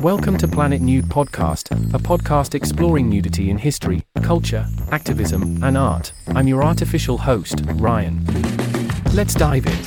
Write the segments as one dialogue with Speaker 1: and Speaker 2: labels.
Speaker 1: Welcome to Planet Nude Podcast, a podcast exploring nudity in history, culture, activism, and art. I'm your artificial host, Ryan. Let's dive in.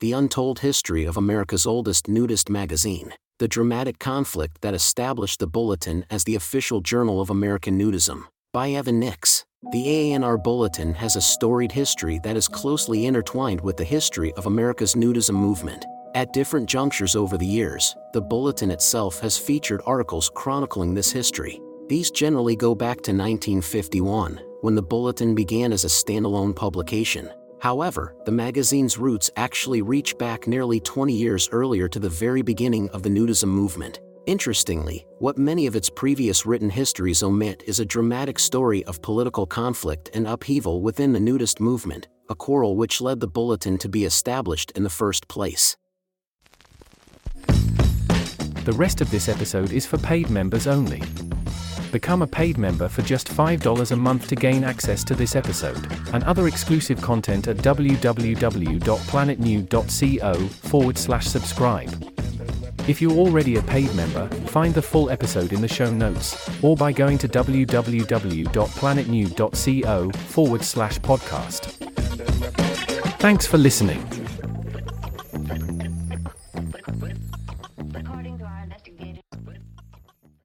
Speaker 2: The Untold History of America's Oldest Nudist Magazine, the dramatic conflict that established the Bulletin as the official journal of American nudism, by Evan Nix. The AANR Bulletin has a storied history that is closely intertwined with the history of America's nudism movement. At different junctures over the years, the Bulletin itself has featured articles chronicling this history. These generally go back to 1951, when the Bulletin began as a standalone publication. However, the magazine's roots actually reach back nearly 20 years earlier to the very beginning of the nudism movement. Interestingly, what many of its previous written histories omit is a dramatic story of political conflict and upheaval within the nudist movement, a quarrel which led the Bulletin to be established in the first place.
Speaker 1: The rest of this episode is for paid members only. Become a paid member for just $5 a month to gain access to this episode and other exclusive content at www.planetnude.co forward slash subscribe. If you're already a paid member, find the full episode in the show notes, or by going to www.planetnude.co forward slash podcast. Thanks for listening.